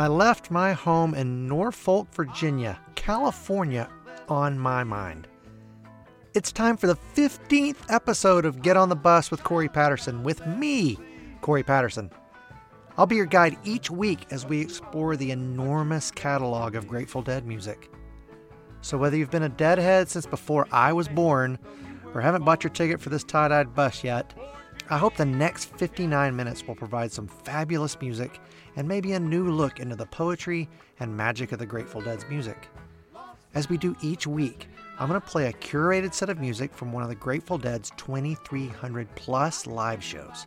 I left my home in Norfolk, Virginia, California on my mind. It's time for the 15th episode of Get on the Bus with Corey Patterson, with me, Corey Patterson. I'll be your guide each week as we explore the enormous catalog of Grateful Dead music. So, whether you've been a Deadhead since before I was born or haven't bought your ticket for this tie dyed bus yet, I hope the next 59 minutes will provide some fabulous music and maybe a new look into the poetry and magic of the Grateful Dead's music. As we do each week, I'm going to play a curated set of music from one of the Grateful Dead's 2,300 plus live shows.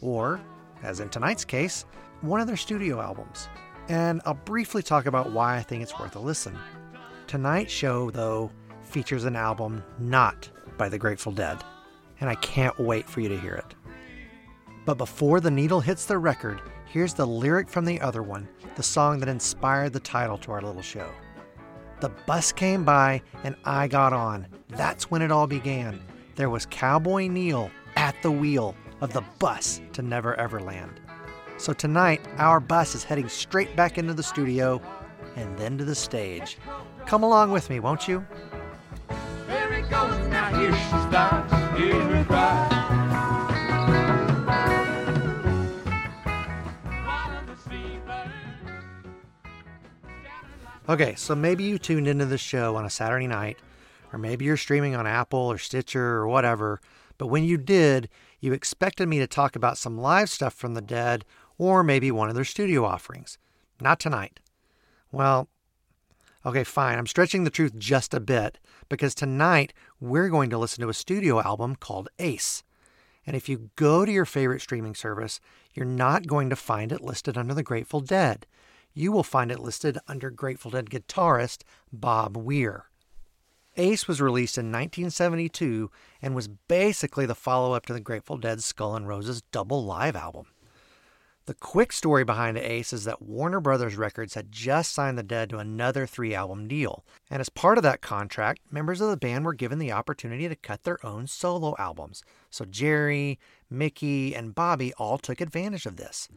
Or, as in tonight's case, one of their studio albums. And I'll briefly talk about why I think it's worth a listen. Tonight's show, though, features an album not by the Grateful Dead, and I can't wait for you to hear it. But before the needle hits the record, here's the lyric from the other one, the song that inspired the title to our little show. The bus came by and I got on. That's when it all began. There was Cowboy Neal at the wheel of the bus to Never Ever Land. So tonight, our bus is heading straight back into the studio and then to the stage. Come along with me, won't you? There it goes, now here she starts, here it rides. Okay, so maybe you tuned into the show on a Saturday night, or maybe you're streaming on Apple or Stitcher or whatever, but when you did, you expected me to talk about some live stuff from the dead or maybe one of their studio offerings. Not tonight. Well, okay, fine. I'm stretching the truth just a bit because tonight we're going to listen to a studio album called Ace. And if you go to your favorite streaming service, you're not going to find it listed under the Grateful Dead. You will find it listed under Grateful Dead guitarist Bob Weir. Ace was released in 1972 and was basically the follow up to the Grateful Dead's Skull and Roses double live album. The quick story behind Ace is that Warner Brothers Records had just signed the Dead to another three album deal, and as part of that contract, members of the band were given the opportunity to cut their own solo albums. So Jerry, Mickey, and Bobby all took advantage of this.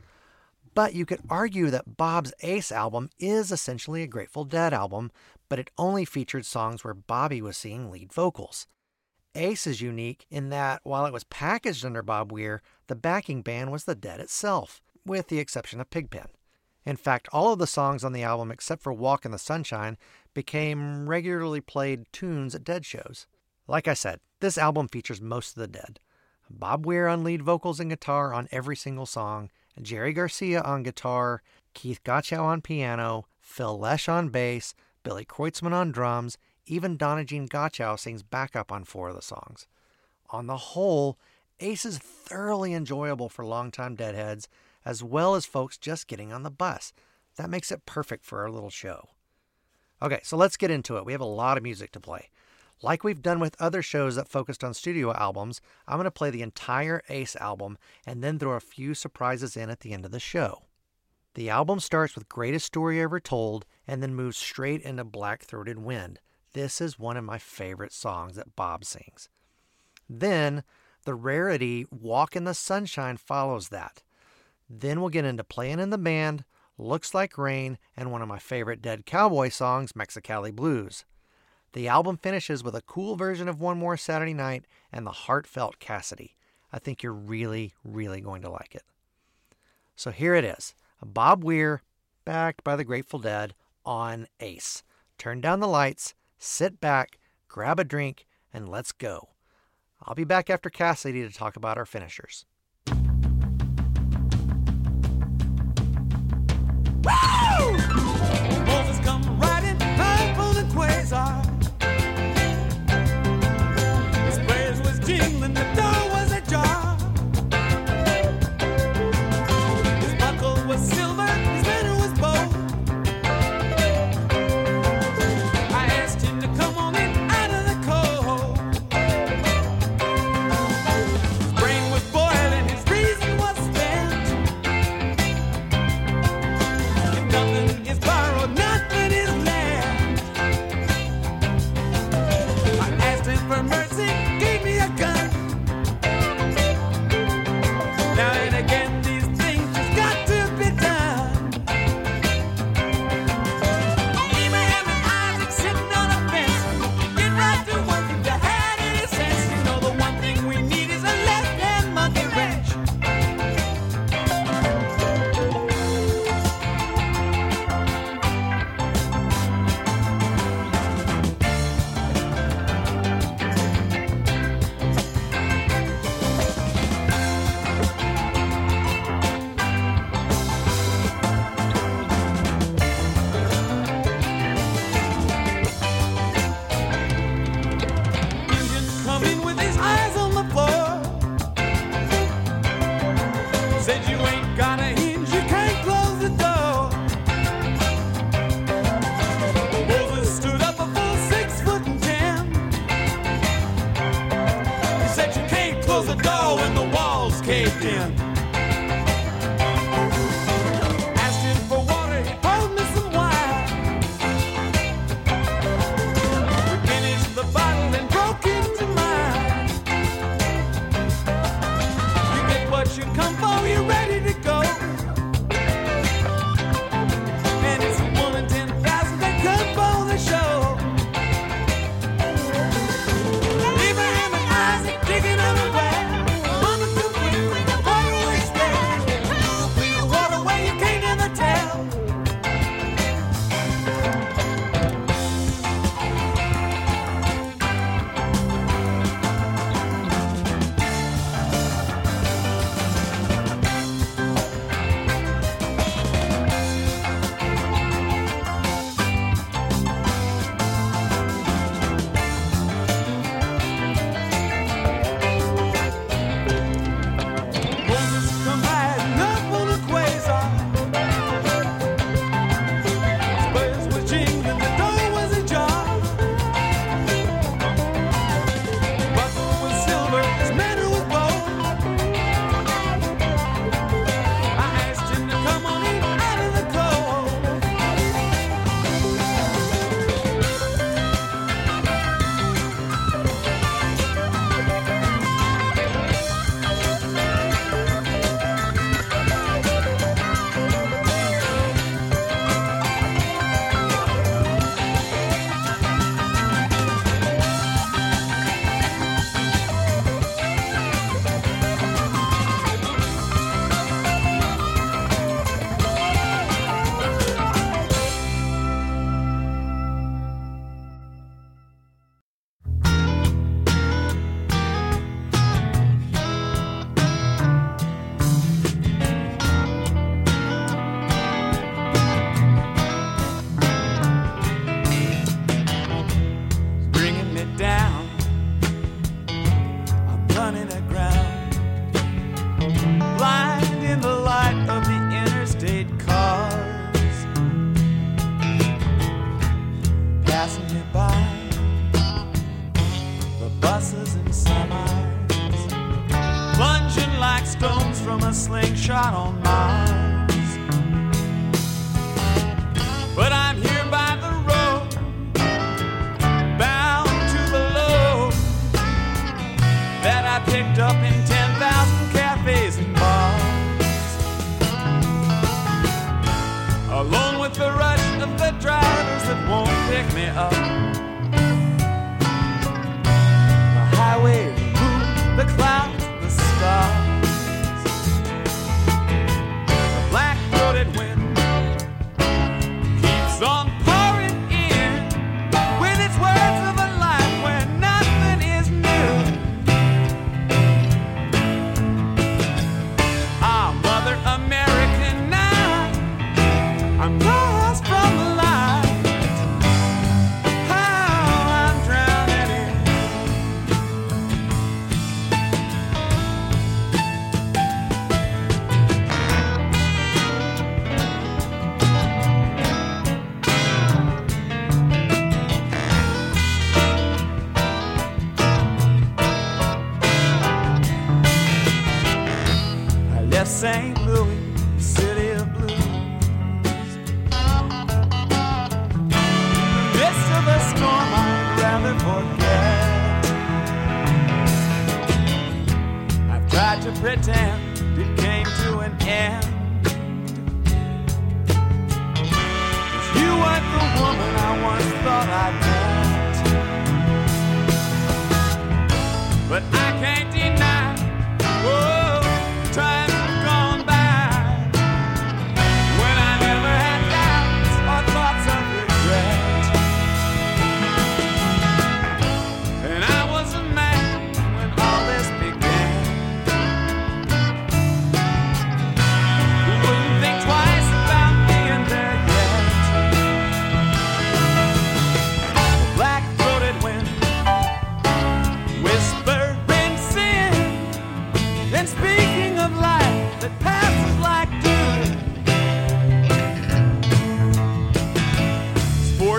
But you could argue that Bob's Ace album is essentially a Grateful Dead album, but it only featured songs where Bobby was singing lead vocals. Ace is unique in that while it was packaged under Bob Weir, the backing band was the Dead itself, with the exception of Pigpen. In fact, all of the songs on the album except for Walk in the Sunshine became regularly played tunes at Dead shows. Like I said, this album features most of the Dead. Bob Weir on lead vocals and guitar on every single song, Jerry Garcia on guitar, Keith Godchaux on piano, Phil Lesh on bass, Billy Kreutzmann on drums, even Donna Jean Godchaux sings backup on four of the songs. On the whole, Ace is thoroughly enjoyable for longtime Deadheads, as well as folks just getting on the bus. That makes it perfect for our little show. Okay, so let's get into it. We have a lot of music to play. Like we've done with other shows that focused on studio albums, I'm going to play the entire Ace album and then throw a few surprises in at the end of the show. The album starts with Greatest Story Ever Told and then moves straight into Black Throated Wind. This is one of my favorite songs that Bob sings. Then the rarity Walk in the Sunshine follows that. Then we'll get into Playing in the Band, Looks Like Rain, and one of my favorite Dead Cowboy songs, Mexicali Blues. The album finishes with a cool version of One More Saturday Night and the heartfelt Cassidy. I think you're really, really going to like it. So here it is Bob Weir, backed by the Grateful Dead, on Ace. Turn down the lights, sit back, grab a drink, and let's go. I'll be back after Cassidy to talk about our finishers.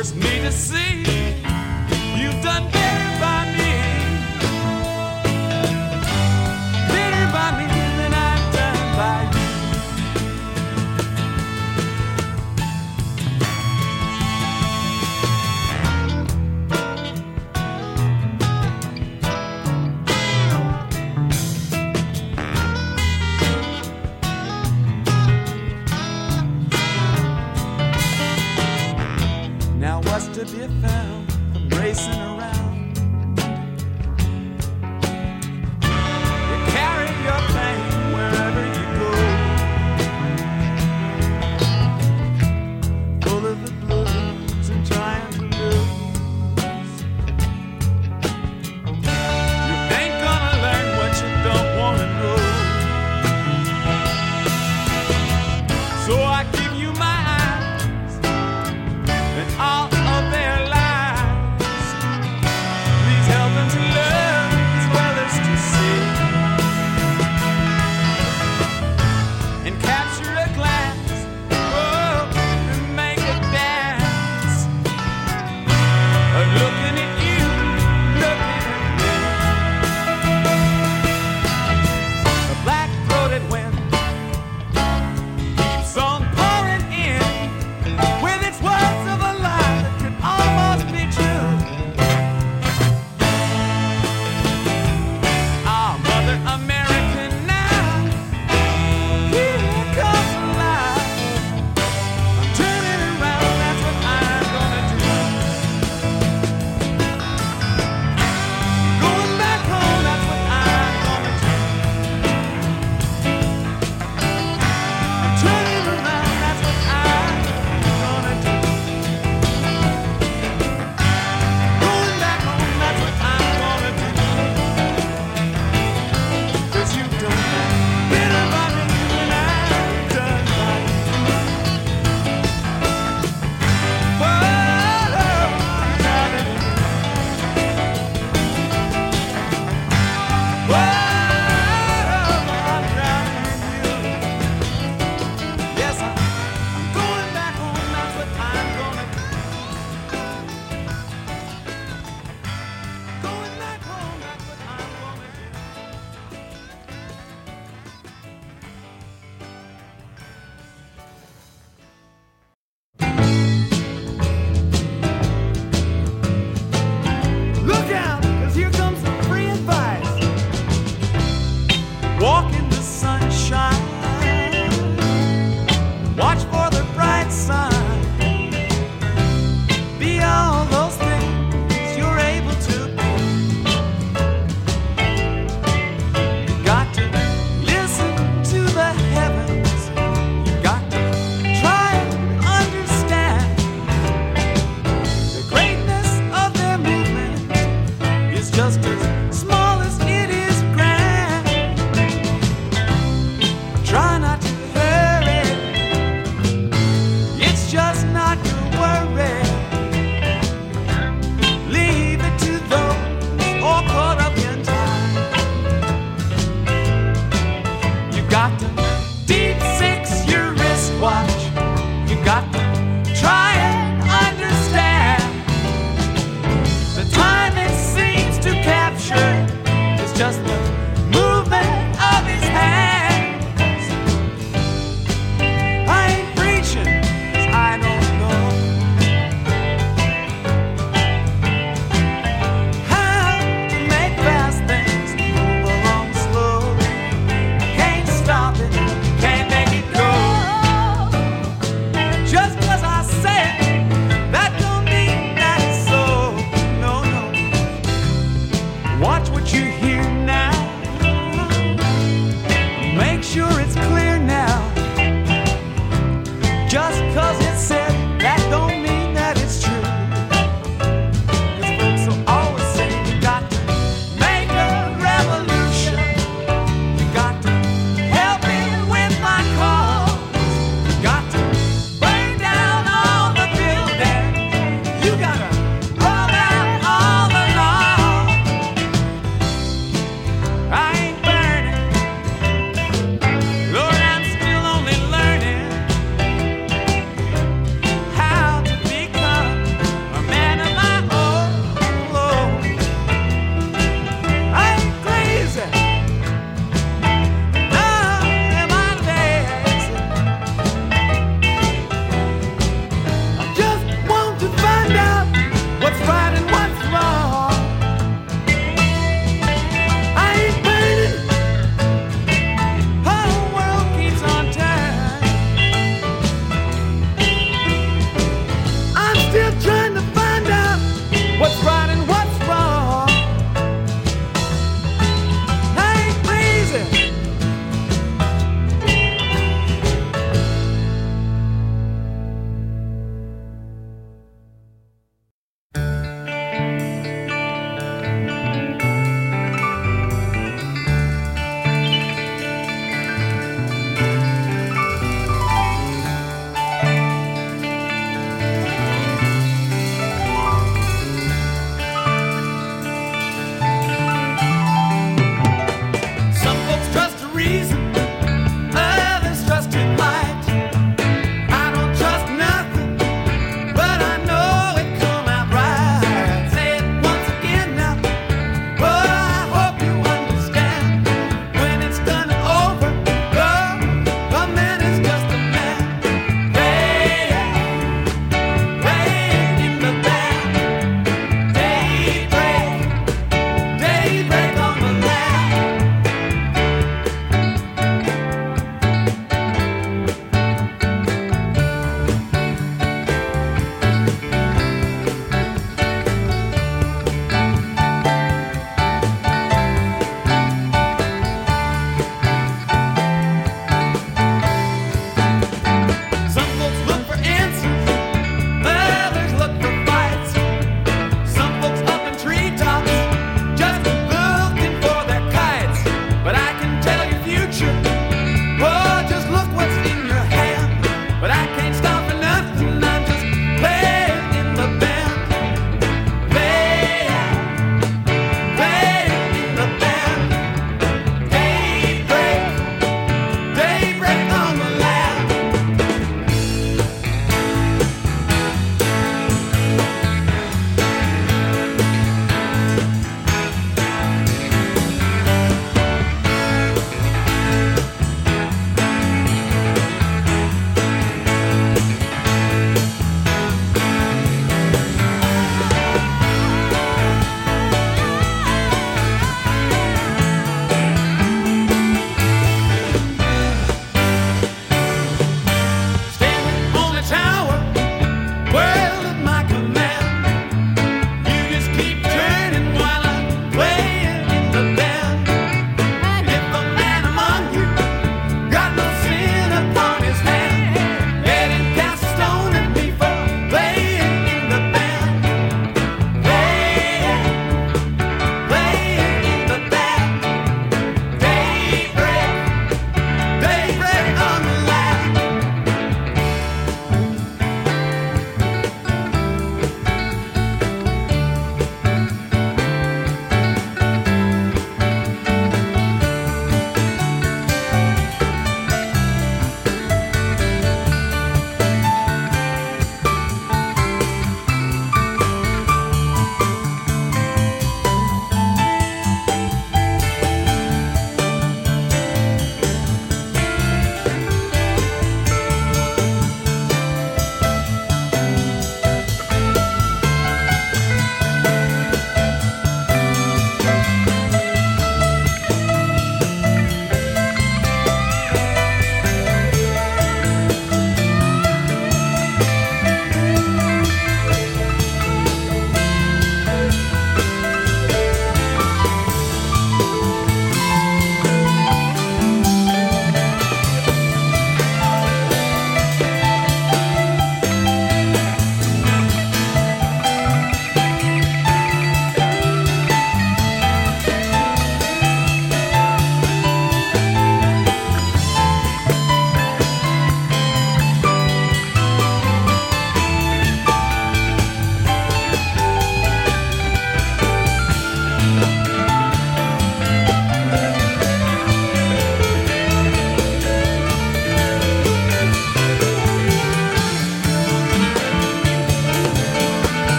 Forced me to see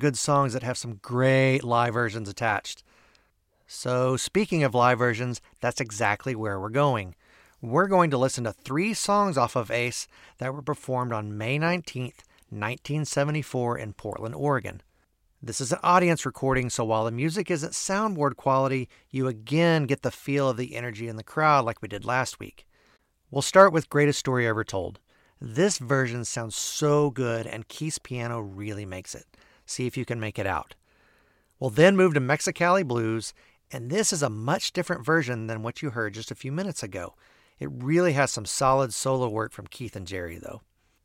good songs that have some great live versions attached. So, speaking of live versions, that's exactly where we're going. We're going to listen to three songs off of Ace that were performed on May 19th, 1974, in Portland, Oregon. This is an audience recording, so while the music isn't soundboard quality, you again get the feel of the energy in the crowd like we did last week. We'll start with Greatest Story Ever Told. This version sounds so good, and Keith's piano really makes it. See if you can make it out. We'll then move to Mexicali Blues, and this is a much different version than what you heard just a few minutes ago. It really has some solid solo work from Keith and Jerry, though.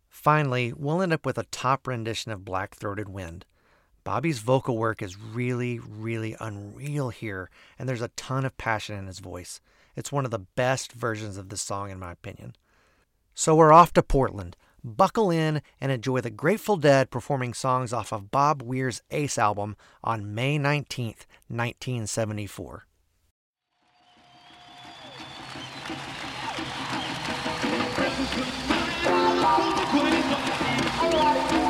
Finally, we'll end up with a top rendition of Black Throated Wind. Bobby's vocal work is really, really unreal here, and there's a ton of passion in his voice. It's one of the best versions of this song, in my opinion. So we're off to Portland. Buckle in and enjoy the Grateful Dead performing songs off of Bob Weir's Ace album on May 19th, 1974.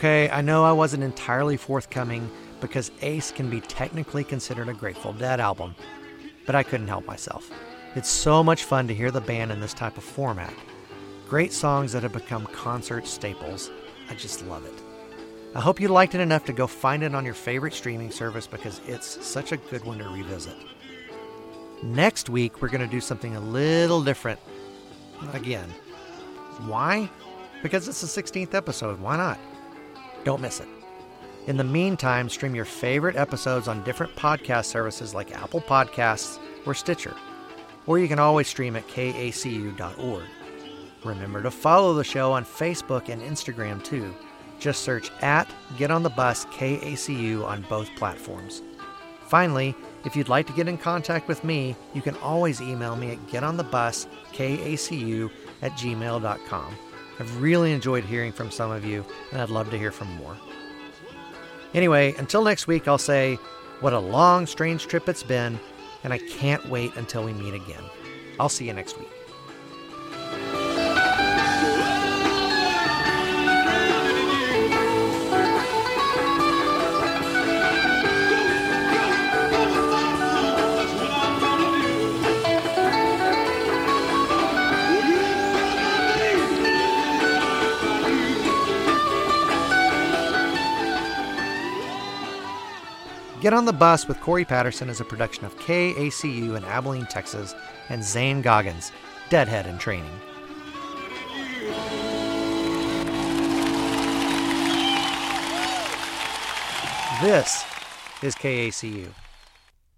Okay, I know I wasn't entirely forthcoming because Ace can be technically considered a Grateful Dead album, but I couldn't help myself. It's so much fun to hear the band in this type of format. Great songs that have become concert staples. I just love it. I hope you liked it enough to go find it on your favorite streaming service because it's such a good one to revisit. Next week, we're going to do something a little different. Again. Why? Because it's the 16th episode. Why not? Don't miss it. In the meantime, stream your favorite episodes on different podcast services like Apple Podcasts or Stitcher. Or you can always stream at kacu.org. Remember to follow the show on Facebook and Instagram too. Just search at Get on the Bus KACU on both platforms. Finally, if you'd like to get in contact with me, you can always email me at getonthebus.kacu at gmail.com. I've really enjoyed hearing from some of you, and I'd love to hear from more. Anyway, until next week, I'll say, what a long, strange trip it's been, and I can't wait until we meet again. I'll see you next week. Get on the Bus with Corey Patterson is a production of KACU in Abilene, Texas, and Zane Goggins, Deadhead in Training. This is KACU.